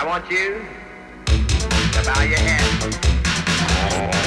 I want you to bow your head.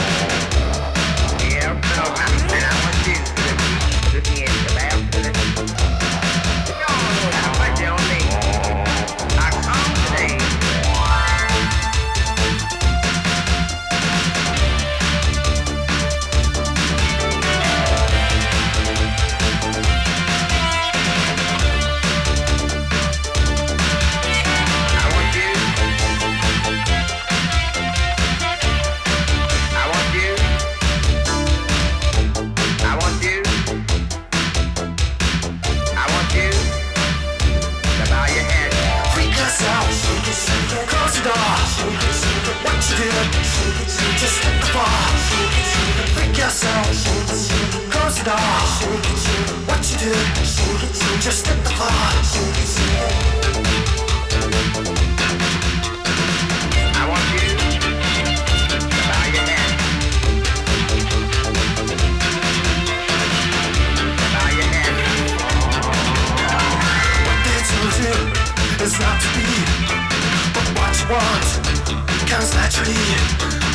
just the yourself, close. What you do, just the. I want you to bow your head. Bow your head. What they're is not to be, but what you want comes naturally.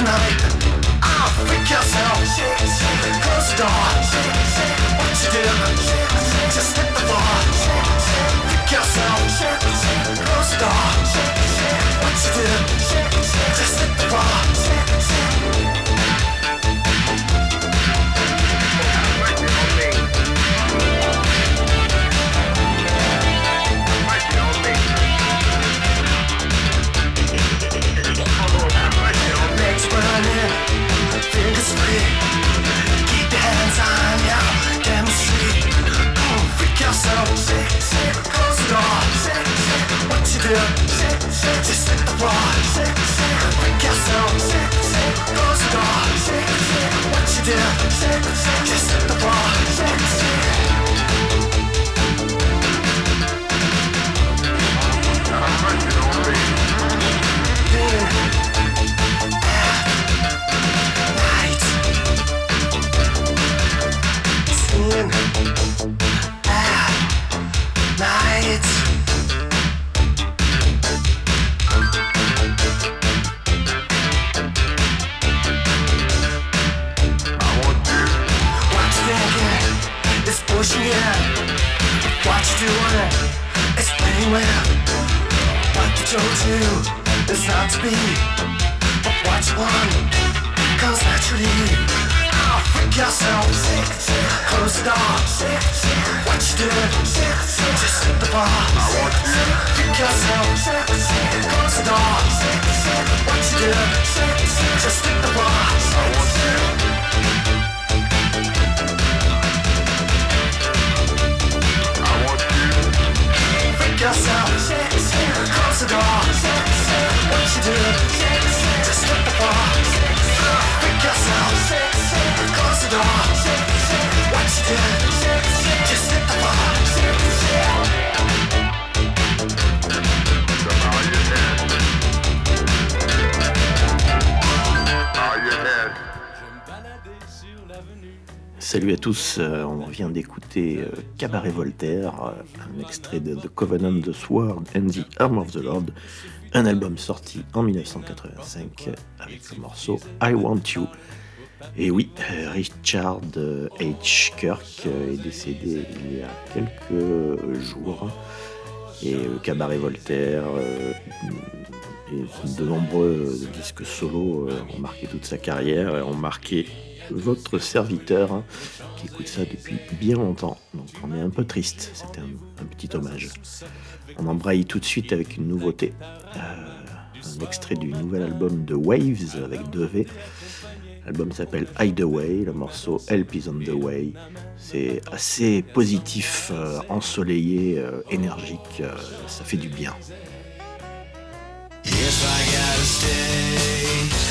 tonight. I'll freak yourself. Close the door. What you? Just Salut à tous, euh, on vient d'écouter euh, Cabaret Voltaire, euh, un extrait de The Covenant, The Sword and the Arm of the Lord, un album sorti en 1985 avec le morceau I Want You. Et oui, Richard H. Kirk est décédé il y a quelques jours. Et Cabaret Voltaire et de nombreux disques solo ont marqué toute sa carrière, et ont marqué votre serviteur, hein, qui écoute ça depuis bien longtemps. Donc on est un peu triste, c'était un, petit hommage. On embraye tout de suite avec une nouveauté, euh, un extrait du nouvel album de Waves avec 2 V. L'album s'appelle Hideaway, le morceau Help is on the way. C'est assez positif, euh, ensoleillé, euh, énergique, ça fait du bien. I gotta stay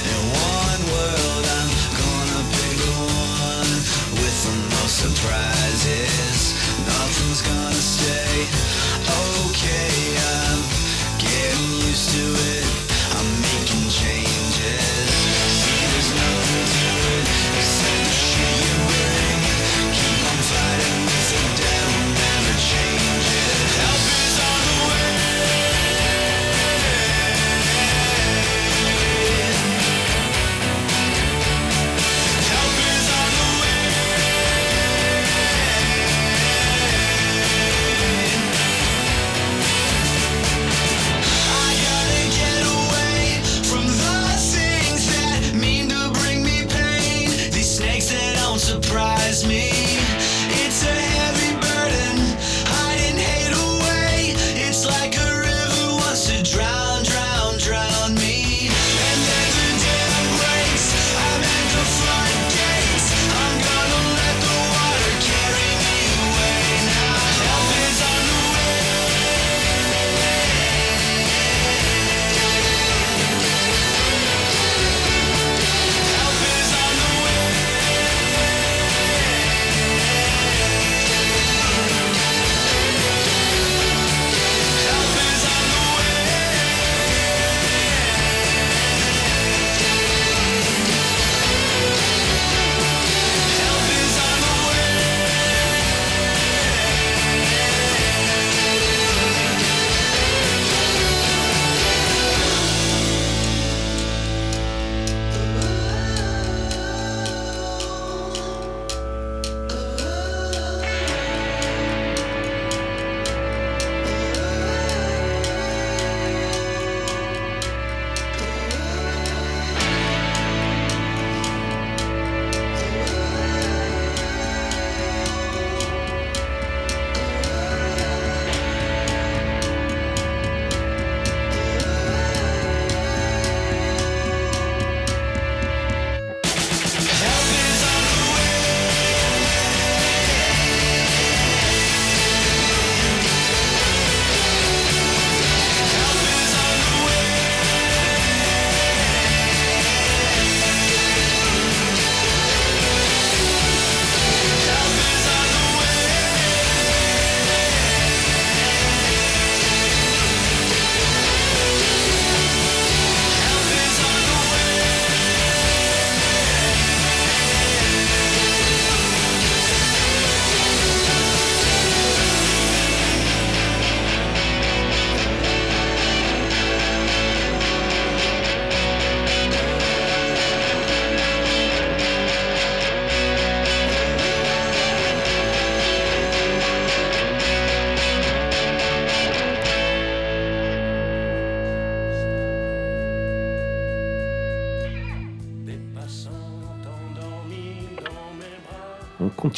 in one world, I'm surprises. Nothing's gonna stay okay. I'm getting used to it.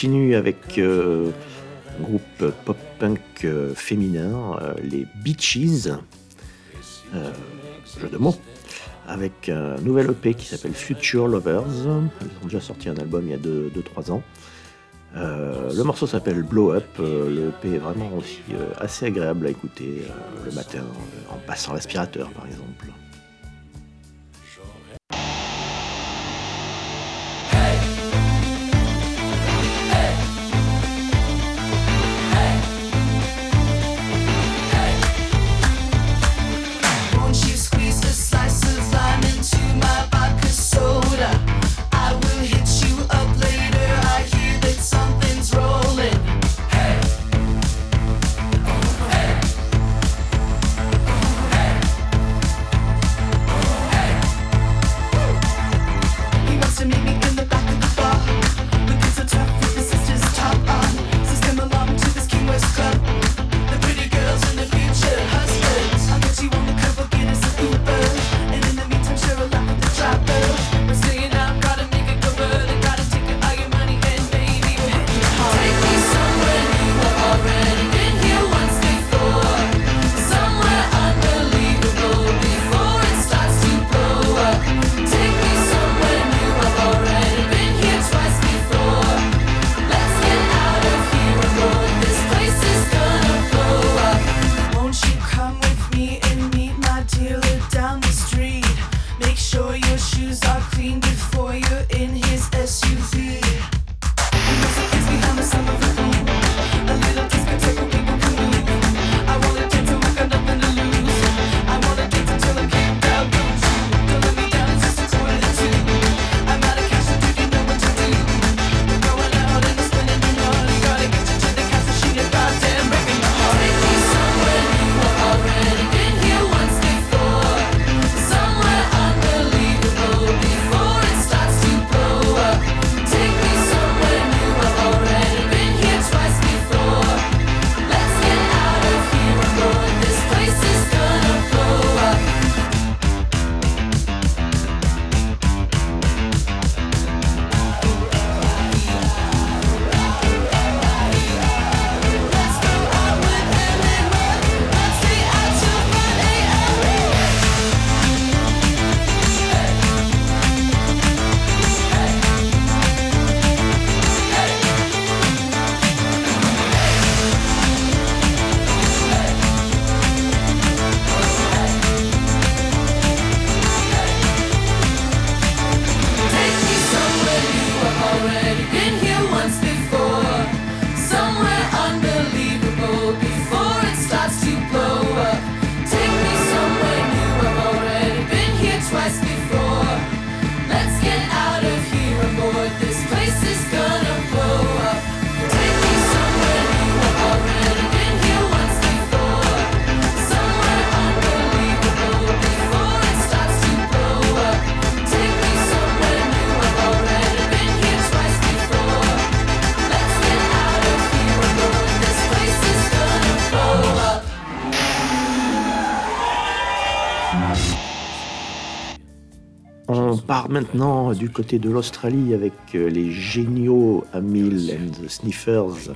Continue avec euh, un groupe pop-punk euh, féminin, euh, les Beaches, euh, jeu de mots, avec un nouvel EP qui s'appelle Future Lovers. Ils ont déjà sorti un album il y a 2-3 ans. Euh, le morceau s'appelle Blow Up. Euh, le EP est vraiment aussi euh, assez agréable à écouter euh, le matin euh, en passant l'aspirateur par exemple. maintenant euh, du côté de l'Australie avec euh, les géniaux Amil and the Sniffers.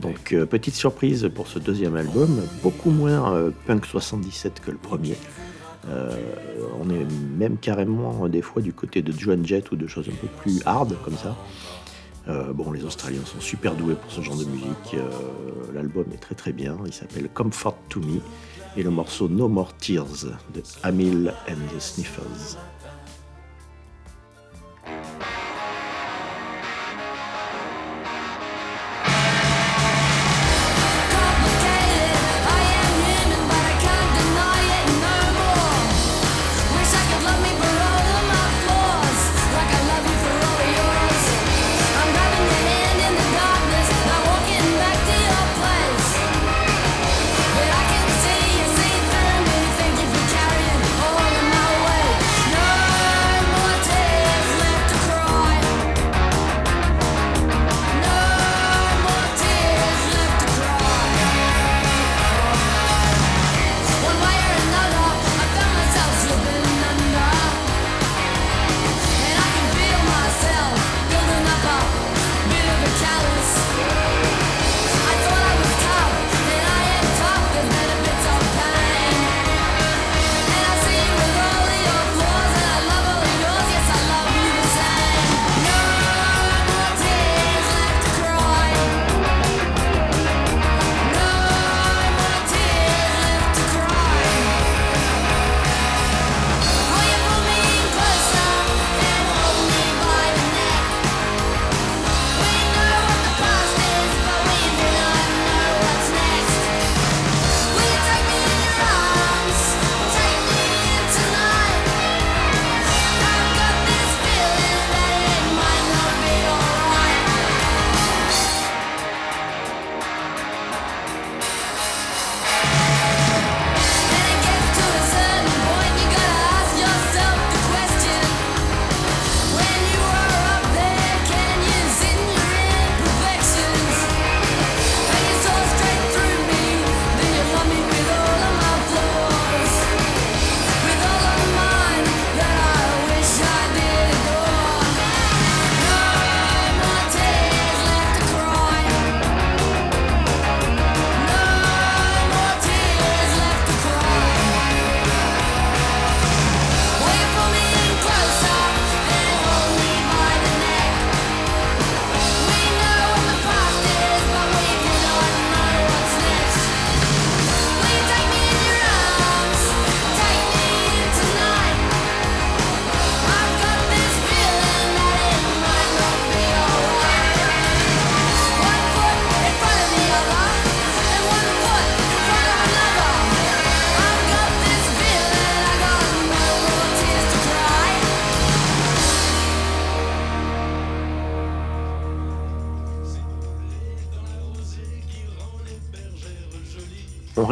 Donc euh, petite surprise pour ce deuxième album, beaucoup moins punk 77 que le premier. On est même carrément des fois du côté de Joan Jett ou de choses un peu plus hard comme ça. bon, les Australiens sont super doués pour ce genre de musique. L'album est très très bien. Il s'appelle Comfort to Me et le morceau No More Tears de Amil and the Sniffers.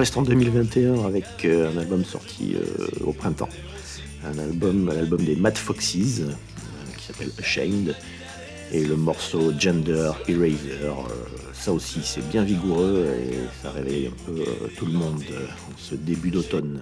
reste en 2021 avec euh, un album sorti euh, au printemps. Un album, l'album des Mad Foxes euh, qui s'appelle Ashamed. Et le morceau Gender Eraser, ça aussi c'est bien vigoureux et ça réveille un peu tout le monde en ce début d'automne.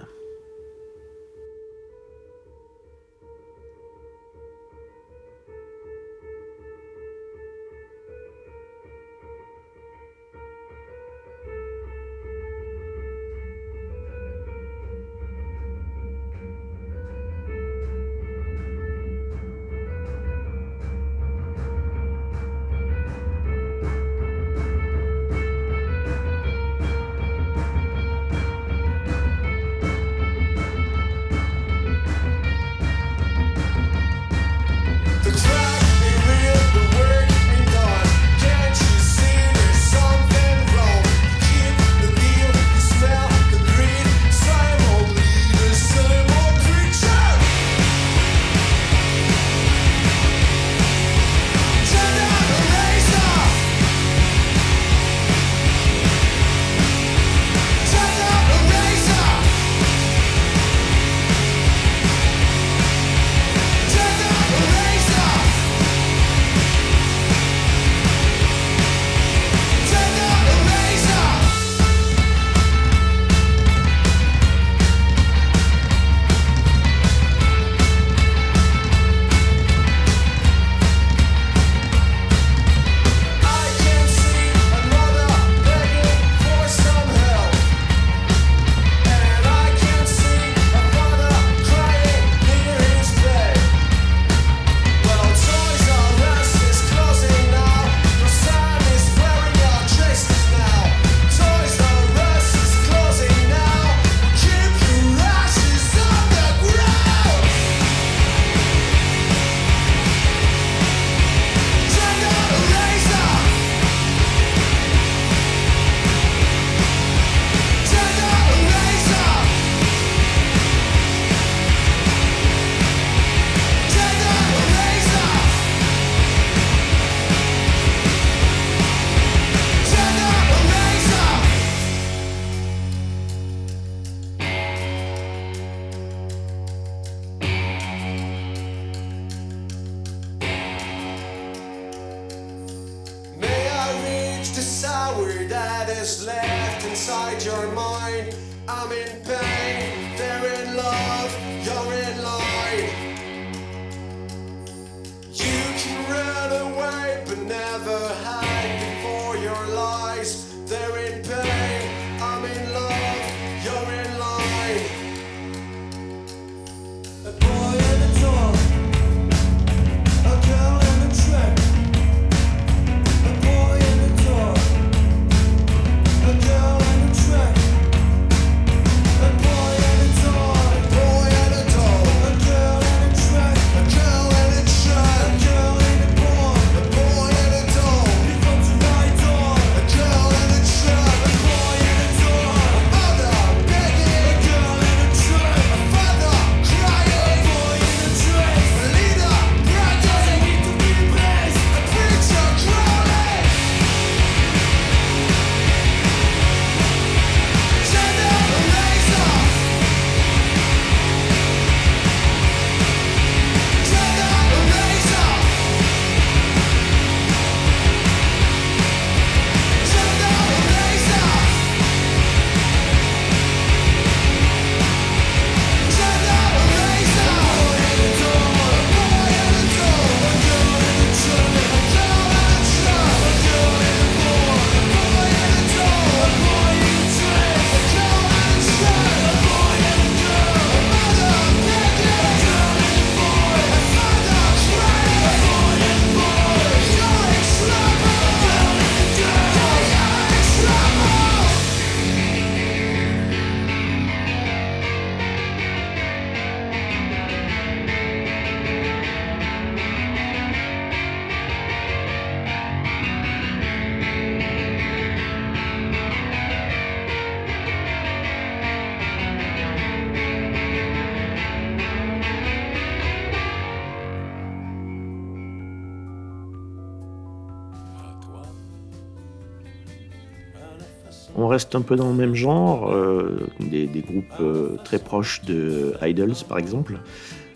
reste un peu dans le même genre, euh, des, groupes euh, très proches de Idols par exemple.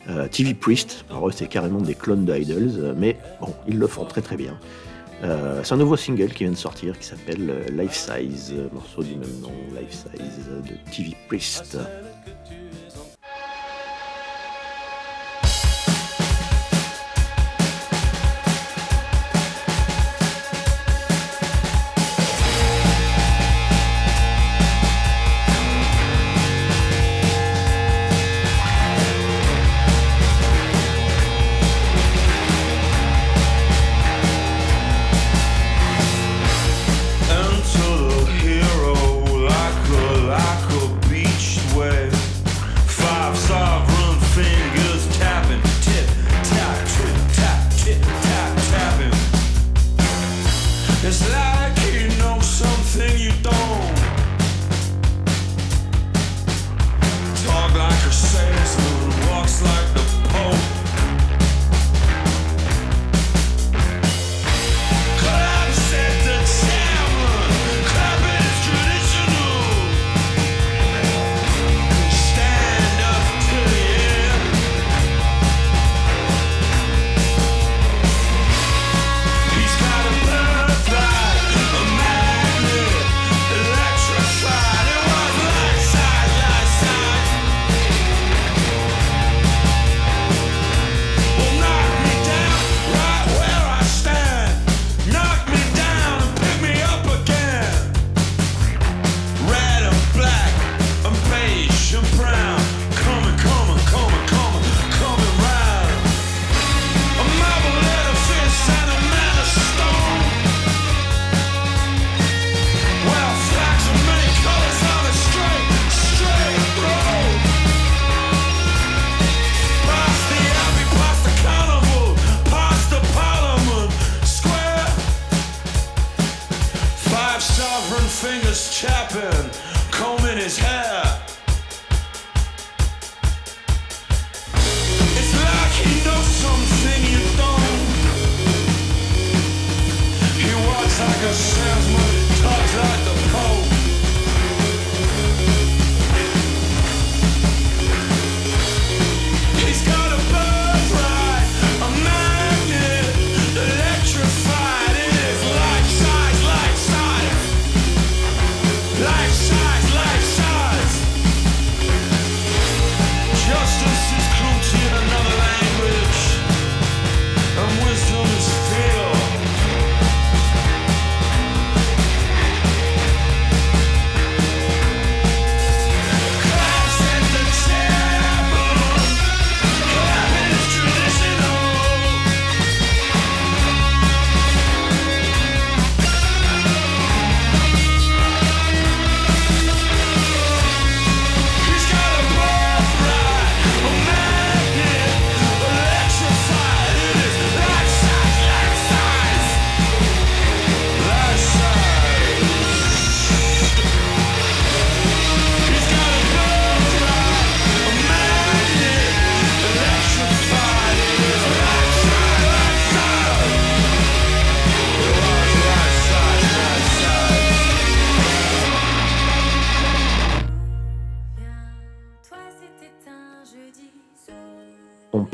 Euh, TV Priest, c'est carrément des clones de Idols, mais bon, ils le font très très bien. C'est un nouveau single qui vient de sortir qui s'appelle Life Size, morceau du même nom, Life Size de TV Priest.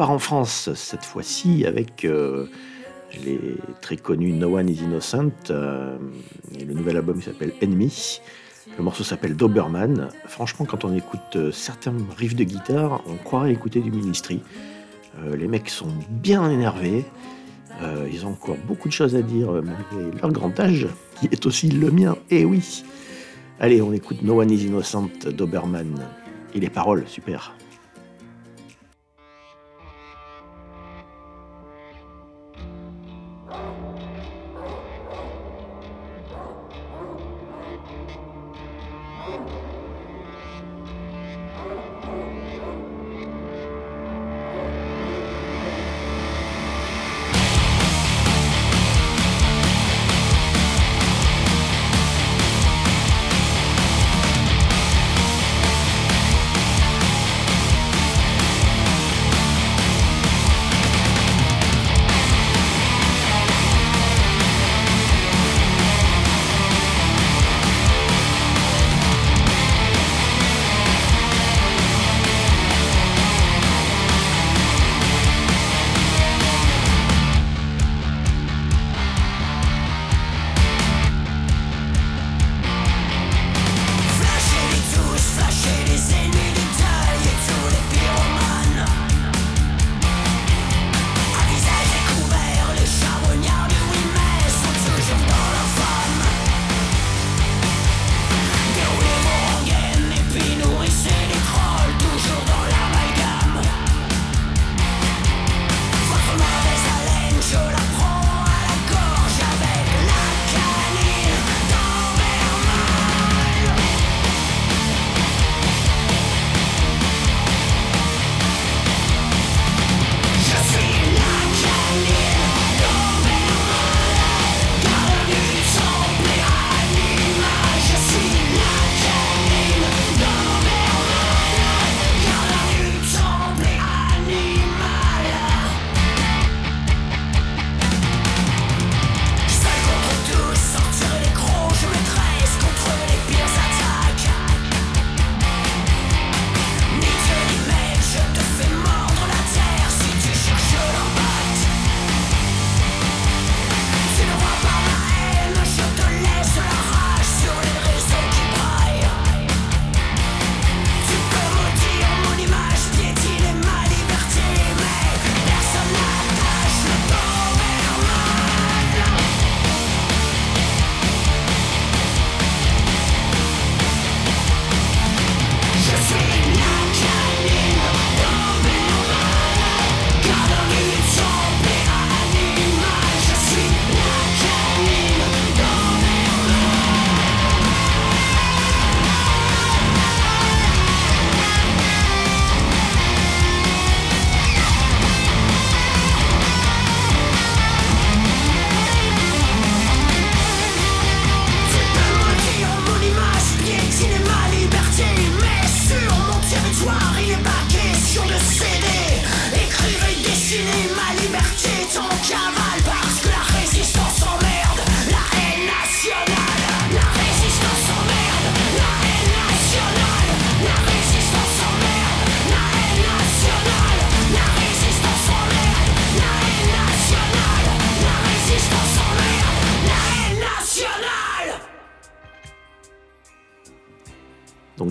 En France cette fois-ci avec euh, les très connus No One is Innocent. euh, et le nouvel album s'appelle Enemy. Le morceau s'appelle Doberman. Franchement, quand on écoute euh, certains riffs de guitare, on croirait écouter du Ministry. Les mecs sont bien énervés. Ils ont encore beaucoup de choses à dire malgré leur grand âge, qui est aussi le mien. Et oui. Allez, on écoute No One is Innocent Doberman. Et les paroles, super.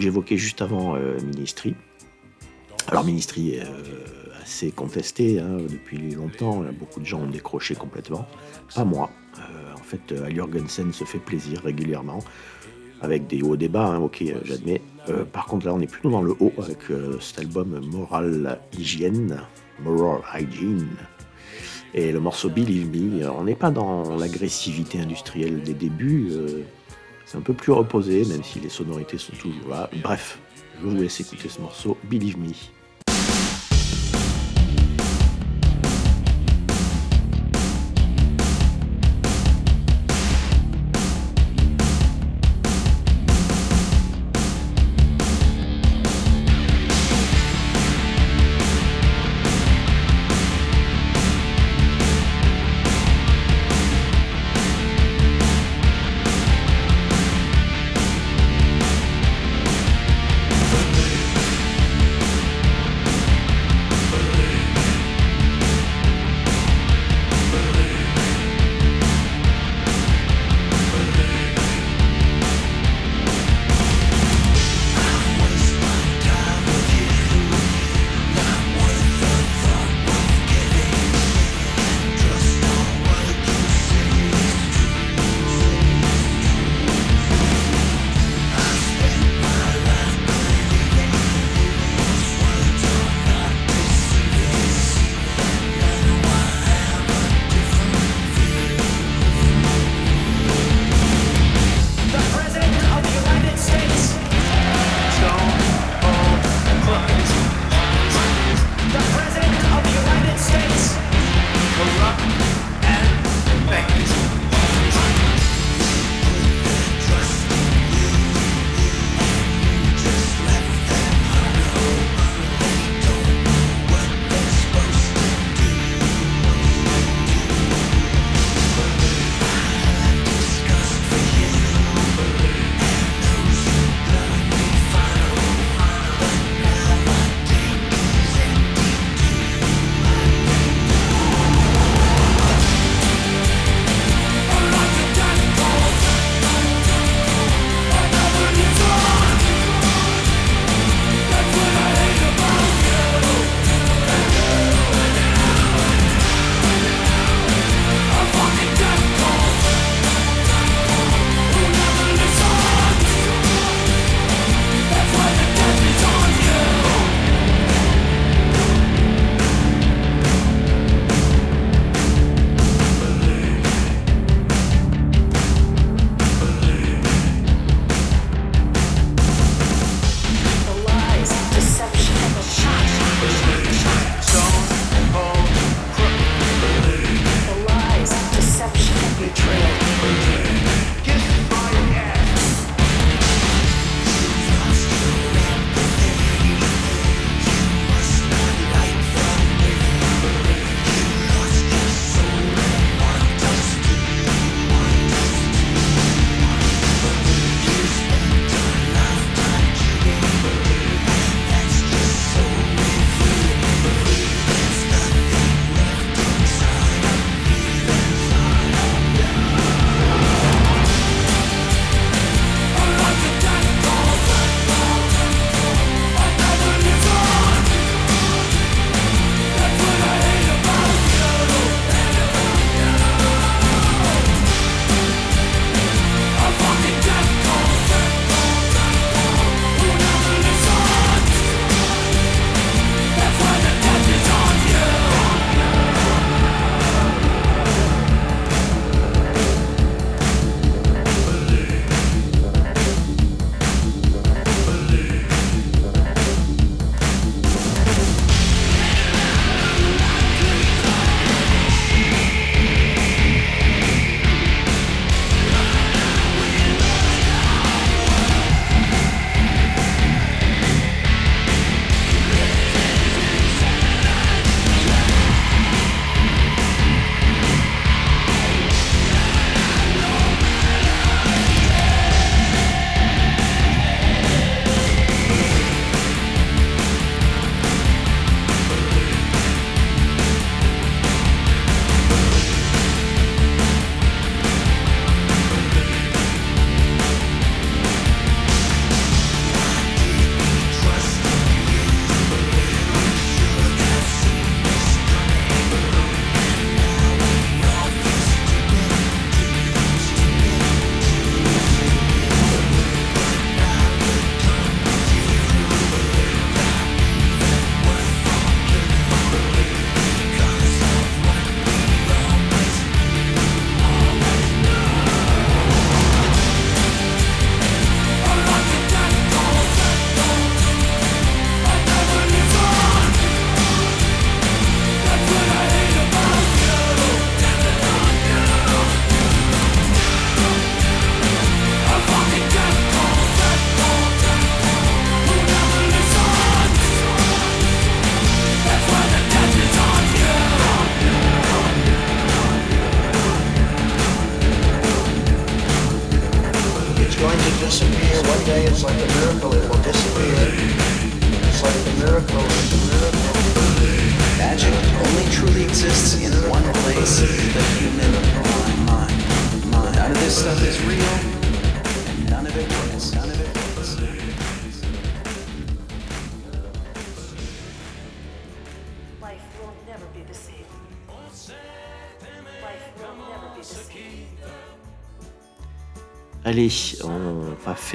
J'évoquais juste avant euh, Ministry. Alors Ministry est euh, assez contesté hein, depuis longtemps. Beaucoup de gens ont décroché complètement. Pas moi. Euh, en fait, Al Jorgensen se fait plaisir régulièrement. Avec des hauts débats, hein, ok, j'admets. Par contre, là, on est plutôt dans le haut avec cet album Moral Hygiene. Moral Hygiene. Et le morceau Believe Me, on n'est pas dans l'agressivité industrielle des débuts. C'est un peu plus reposé, même si les sonorités sont toujours là. Bref, je vous laisse écouter ce morceau, Believe Me.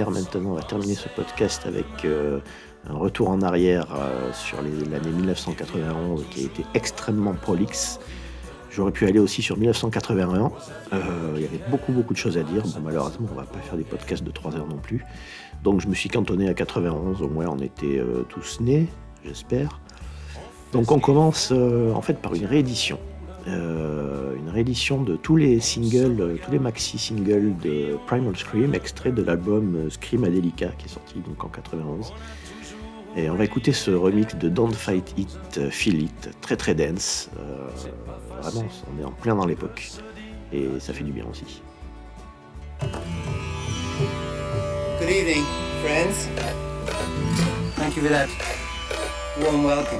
Maintenant, on va terminer ce podcast avec euh, un retour en arrière euh, sur l'année 1991 qui a été extrêmement prolixe. J'aurais pu aller aussi sur 1981. Euh, il y avait beaucoup beaucoup de choses à dire. Malheureusement, on va pas faire des podcasts de 3 heures non plus. Donc je me suis cantonné à 91. Au moins, on était tous nés, j'espère. Donc on commence en fait par une réédition. Euh, une réédition de tous les singles, euh, tous les maxi singles de Primal Scream, extrait de l'album euh, Scream Adelica qui est sorti donc en 91. Et on va écouter ce remix de Don't Fight It, Feel It, très très dense. Vraiment, on est en plein dans l'époque. Et ça fait du bien aussi. Thank you for that warm welcome.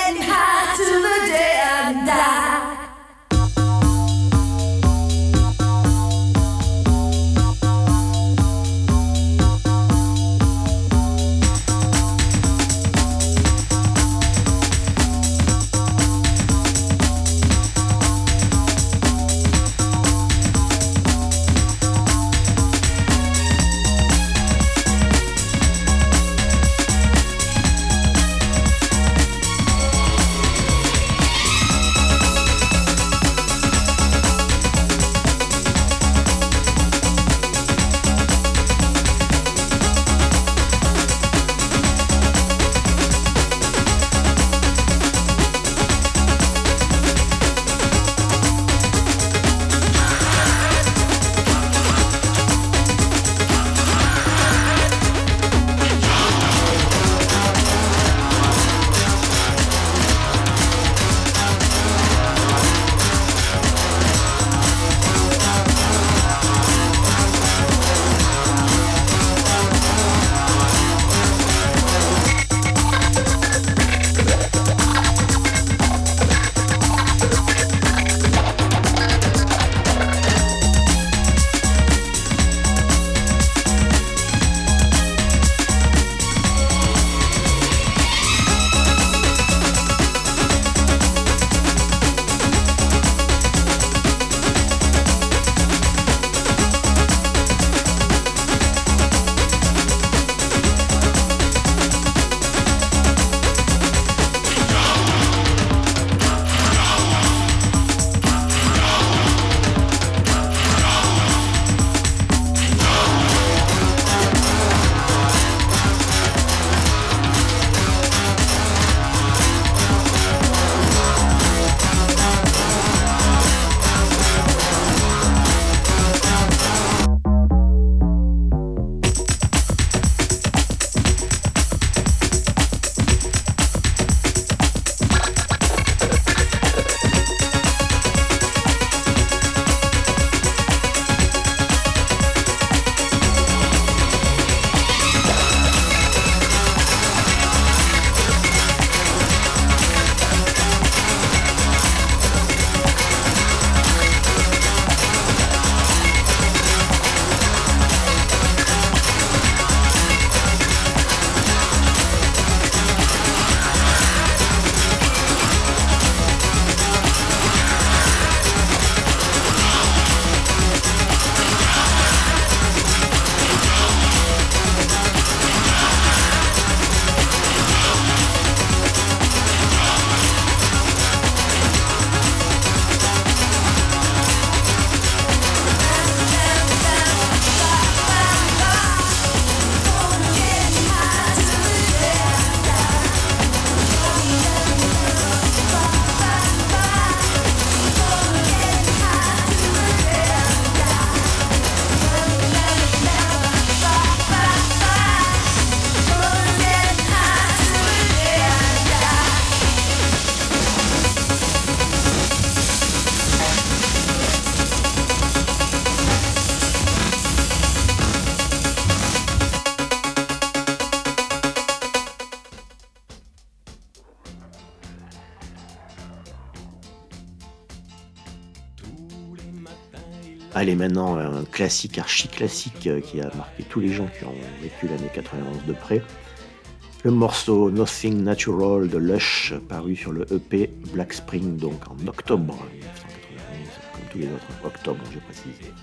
Allez, maintenant, un classique, archi-classique euh, qui a marqué tous les gens qui ont vécu l'année 91 de près. Le morceau Nothing Natural de Lush, paru sur le EP Black Spring, donc en octobre 1991, comme tous les autres, octobre, j'ai précisé.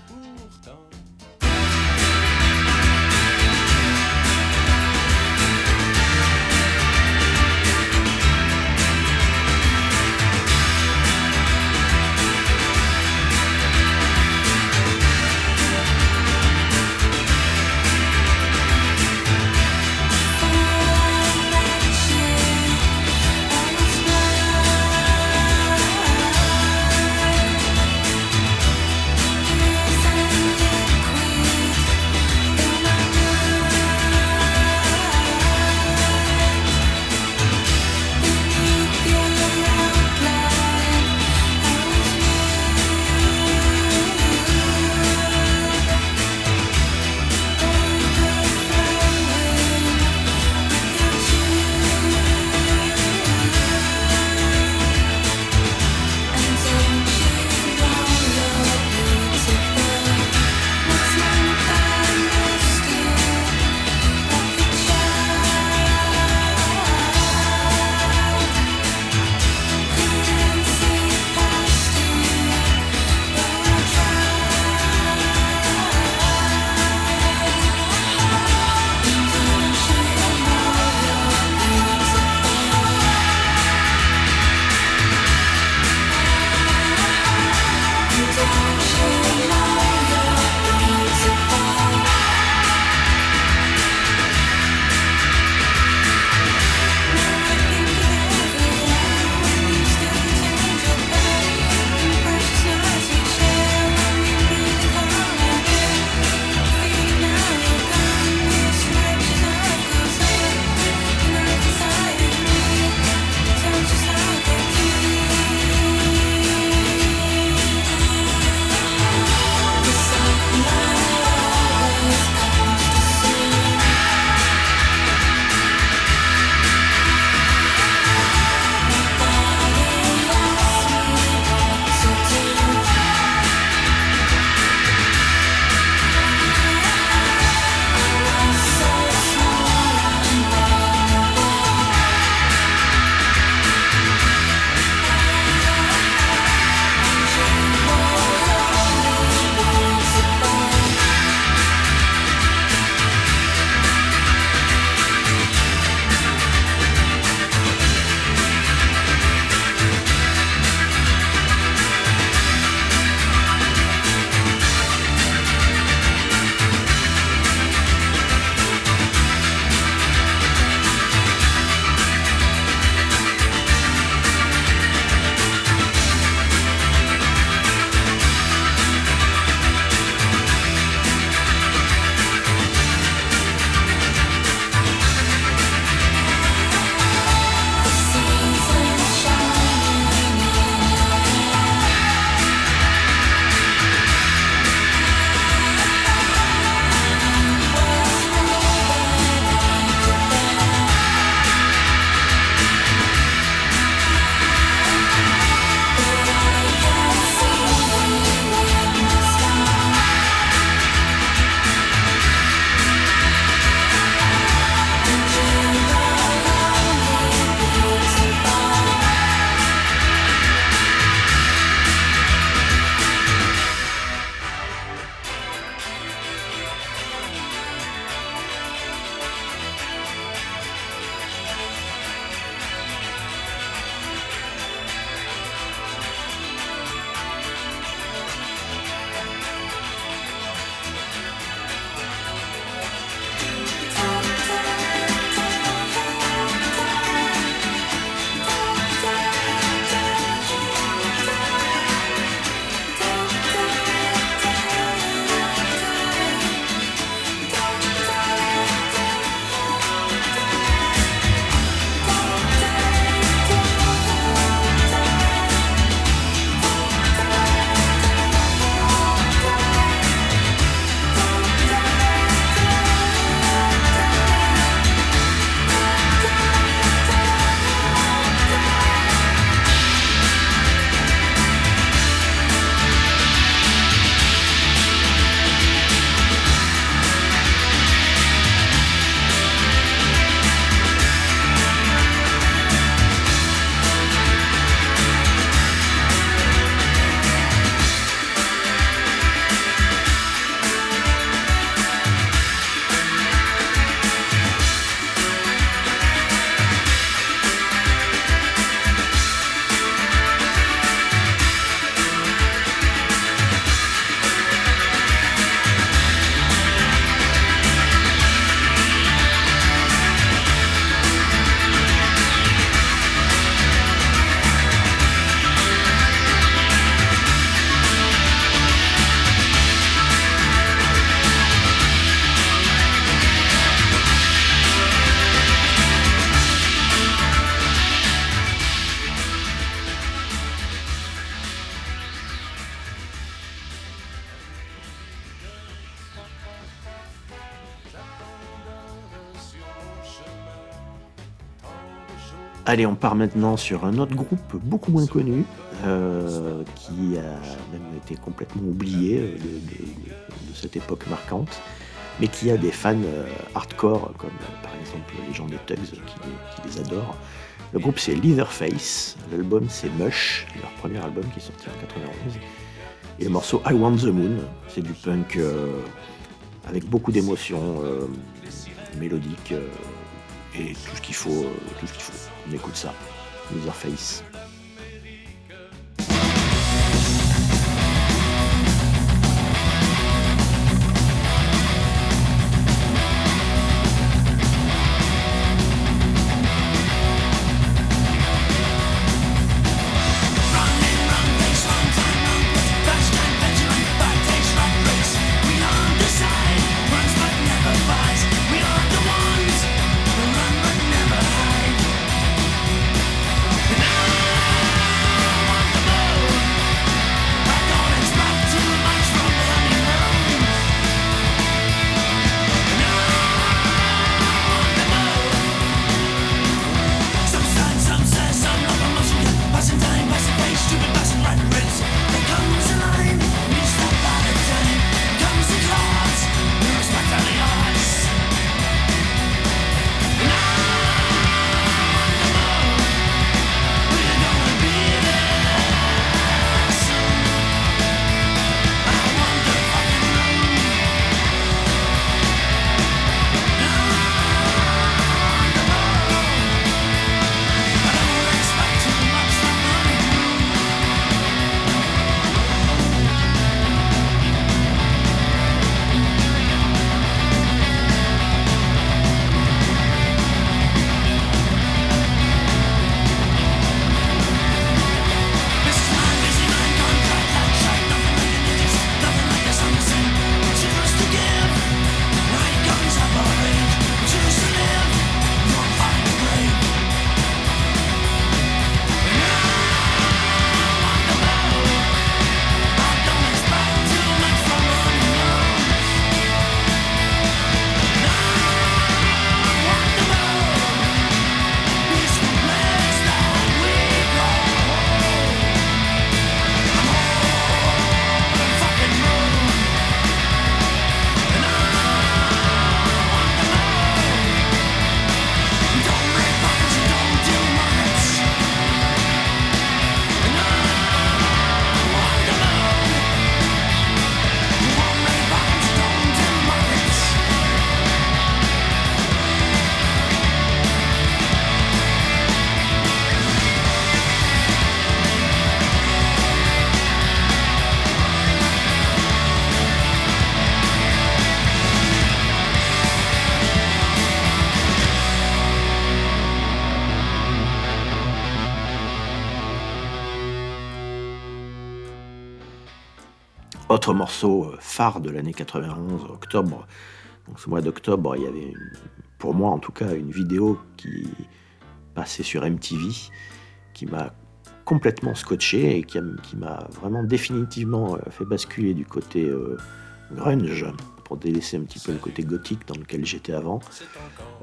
Allez, on part maintenant sur un autre groupe beaucoup moins connu, euh, qui a même été complètement oublié euh, de, cette époque marquante, mais qui a des fans euh, hardcore, comme par exemple les gens des Tugs qui, les- adorent. Le groupe c'est Leatherface, l'album c'est Mush, leur premier album qui est sorti en 91. Et le morceau I Want the Moon, c'est du punk avec beaucoup d'émotions mélodiques et tout ce qu'il faut. On écoute ça, Leatherface. Morceau euh, phare de l'année 91, octobre. Donc, ce mois d'octobre, il y avait, pour moi en tout cas, une vidéo qui passait sur MTV qui m'a complètement scotché et qui m'a vraiment définitivement euh, fait basculer du côté euh, grunge pour délaisser un petit peu le côté gothique dans lequel j'étais avant.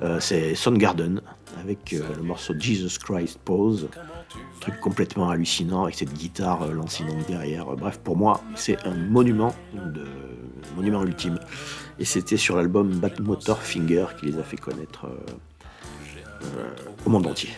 Euh, c'est Soundgarden avec euh, le morceau Jesus Christ Pose, truc complètement hallucinant avec cette guitare euh, lancinante derrière. Euh, Bref, pour moi, c'est un monument, de, un monument ultime. Et c'était sur l'album Bad Motor Finger qui les a fait connaître euh, au monde entier.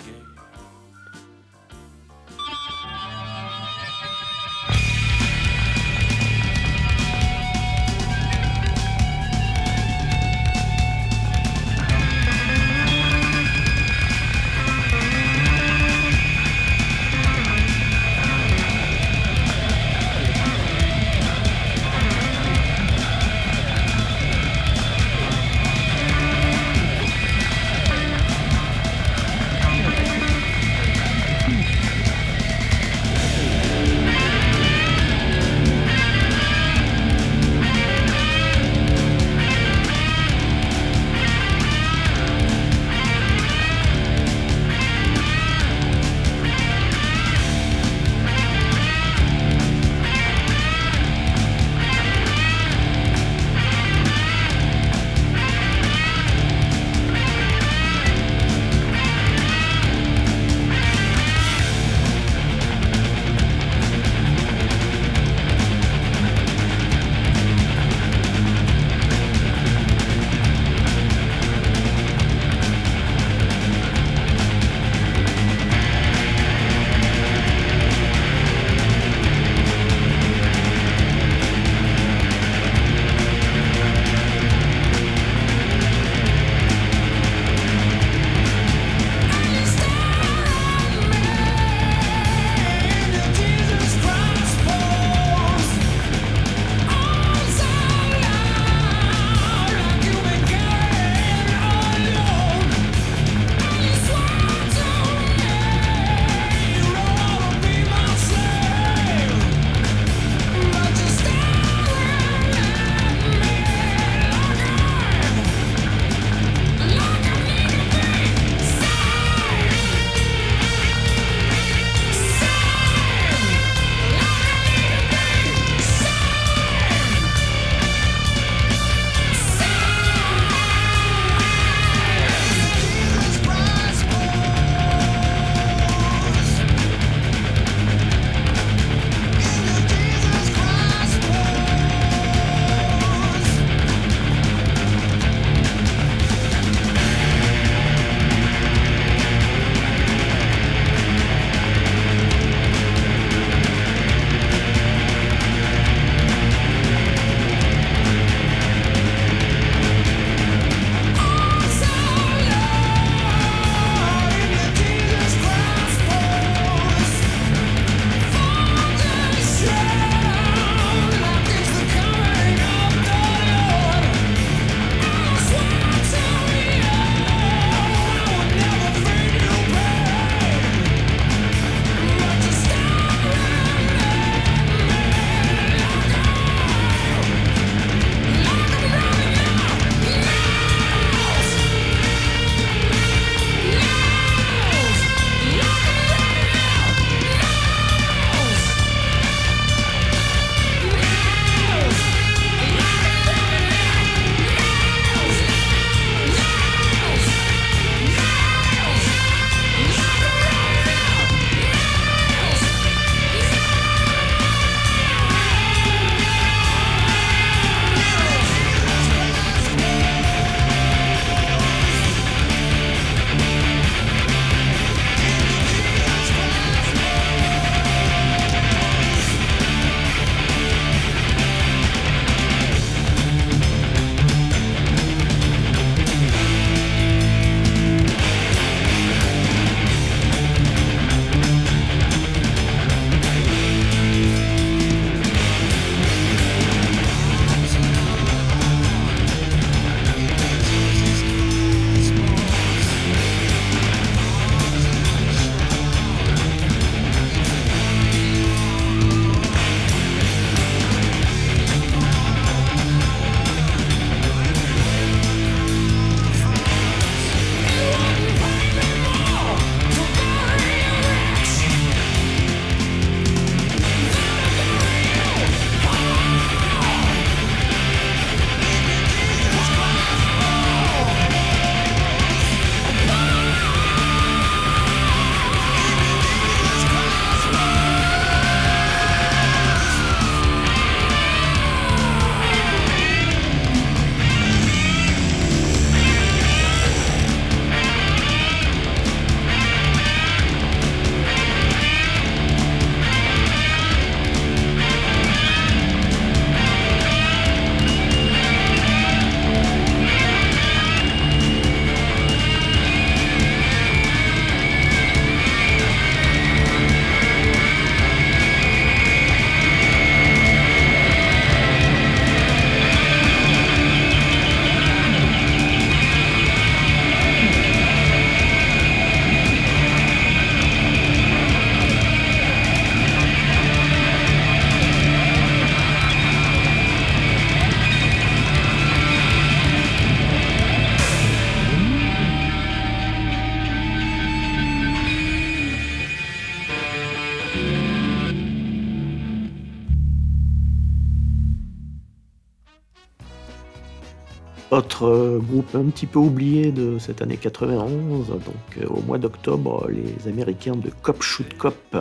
Autre euh, groupe un petit peu oublié de cette année 91, donc euh, au mois d'octobre, les Américains de Cop Shoot Cop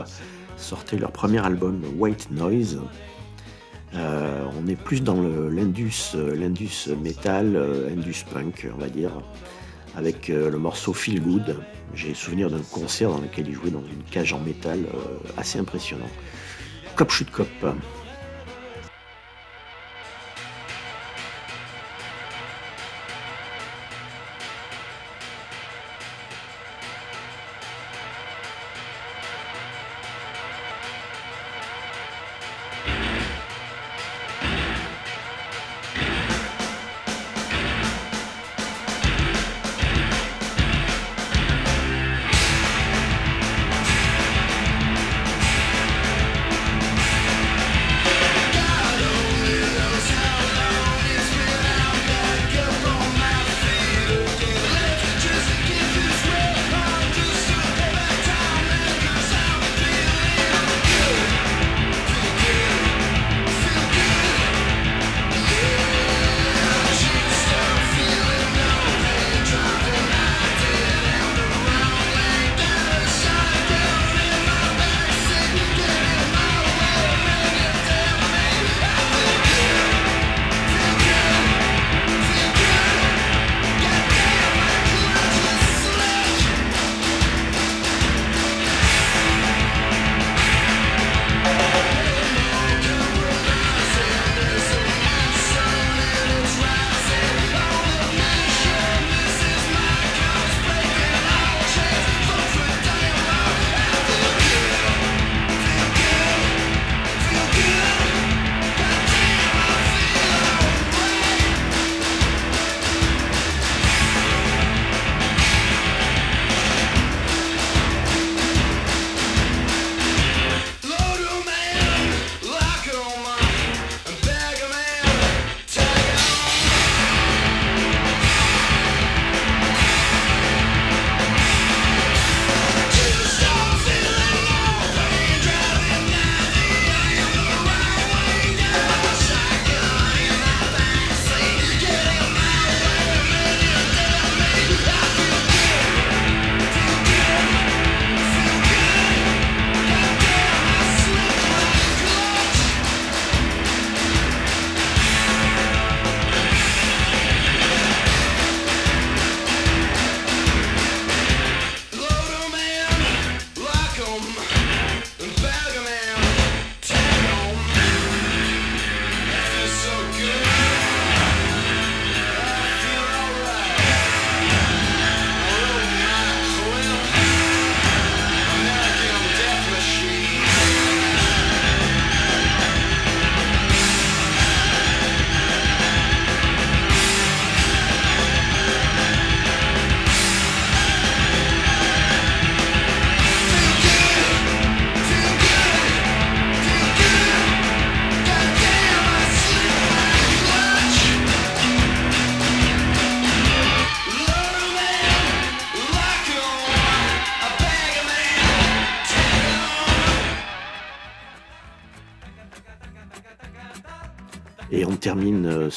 sortaient leur premier album White Noise. Euh, on est plus dans l'indus, l'indus metal, indus punk, on va dire, avec le morceau Feel Good. J'ai souvenir d'un concert dans lequel ils jouaient dans une cage en métal assez impressionnant. Cop Shoot Cop.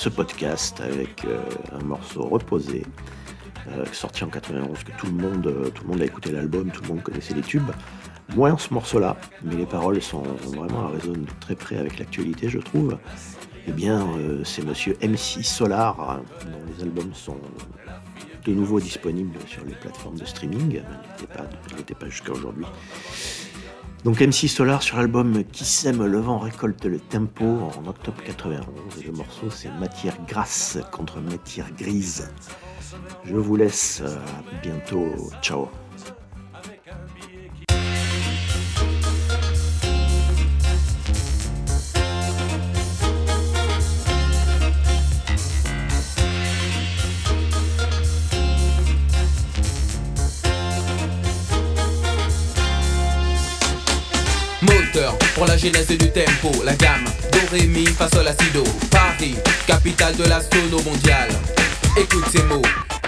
Ce podcast avec euh, un morceau reposé, euh, sorti en 91, que tout le monde, euh, tout le monde a écouté l'album, tout le monde connaissait les tubes. Moins ce morceau-là, mais les paroles sont vraiment résonnent de très près avec l'actualité, je trouve. Eh bien, c'est Monsieur MC Solar, dont les albums sont de nouveau disponibles sur les plateformes de streaming. Il n'était pas, pas jusqu'à aujourd'hui. Donc MC Solar sur l'album Qui sème le vent récolte le tempo en octobre 91. Et le morceau c'est Matière grasse contre matière grise. Je vous laisse. euh, à bientôt. Ciao. Genèse du tempo, la gamme Do, Ré, Mi, Fa, Sol, Si, Do Paris, capitale de la sono mondiale Écoute ces mots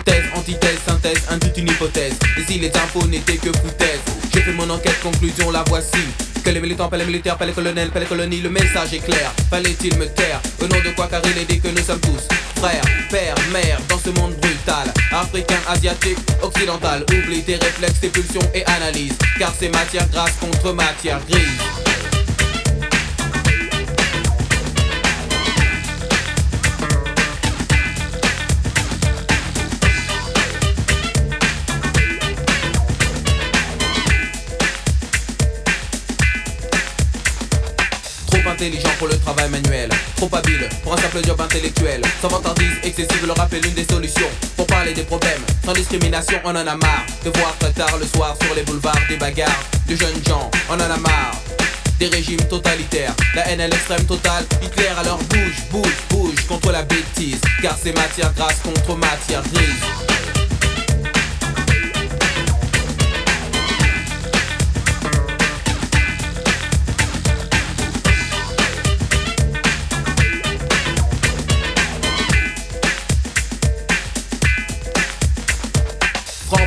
Thèse, antithèse, synthèse, induit une hypothèse Et si les infos n'étaient que foutaises J'ai fait mon enquête, conclusion, la voici Que les militants, pas les militaires, pas les colonels, pas les colonies, le message est clair. Fallait-il me taire Au nom de quoi car il est dit que nous sommes tous frères, pères, mères dans ce monde brutal. Africain, asiatique, occidental. Oublie tes réflexes, tes pulsions et analyse. Car c'est matière grasse contre matière grise. Intelligent pour le travail manuel. Trop habile pour un simple job intellectuel. Sans vantardise excessive, le rap est l'une des solutions Pour parler des problèmes, sans discrimination on en a marre De voir très tard le soir sur les boulevards des bagarres De jeunes gens, on en a marre des régimes totalitaires, la haine à l'extrême totale, Hitler alors bouge, bouge, bouge contre la bêtise, car c'est matière grasse contre matière grise.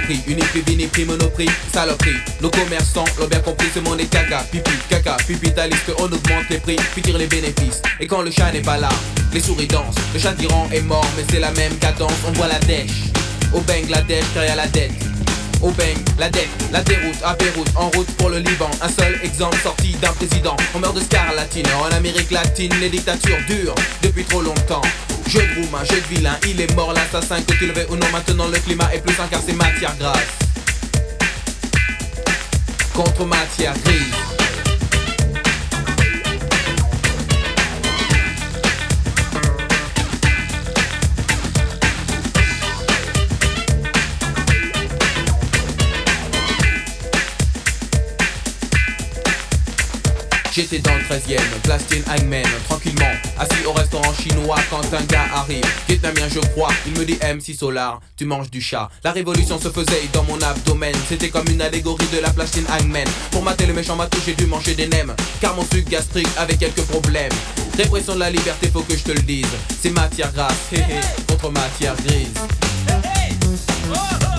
Franprix, Uniprix, Viniprix, Monoprix, saloperie. Nos commerçants l'ont bien compris, ce monde est caca, pipi, caca, pipitaliste On augmente les prix, puis tire les bénéfices. Et quand le chat n'est pas là, les souris dansent. Le chat tyran est mort, mais c'est la même cadence On voit la dèche, au Bangladesh, derrière la dette au bang, la dette, la déroute à Beyrouth, en route pour le Liban. Un seul exemple sorti d'un président. On meurt de scarlatine. En Amérique latine, les dictatures durent depuis trop longtemps. Jeu de roumain, jeu de vilain, il est mort l'assassin. Que tu le veuilles ou non, maintenant le climat est plus sain car c'est matière grasse. Contre matière grise. J'étais dans le 13ème, Plastine Hangman, tranquillement, assis au restaurant chinois quand un gars arrive. Vietnamien, je crois, il me dit MC Solar, tu manges du chat. La révolution se faisait dans mon abdomen, c'était comme une allégorie de la Plastine Hangman. Pour mater le méchant matou, j'ai dû manger des nems, car mon sucre gastrique avait quelques problèmes. Répression de la liberté, faut que je te le dise. C'est matière grasse, hé hé, contre matière grise. Oh, oh.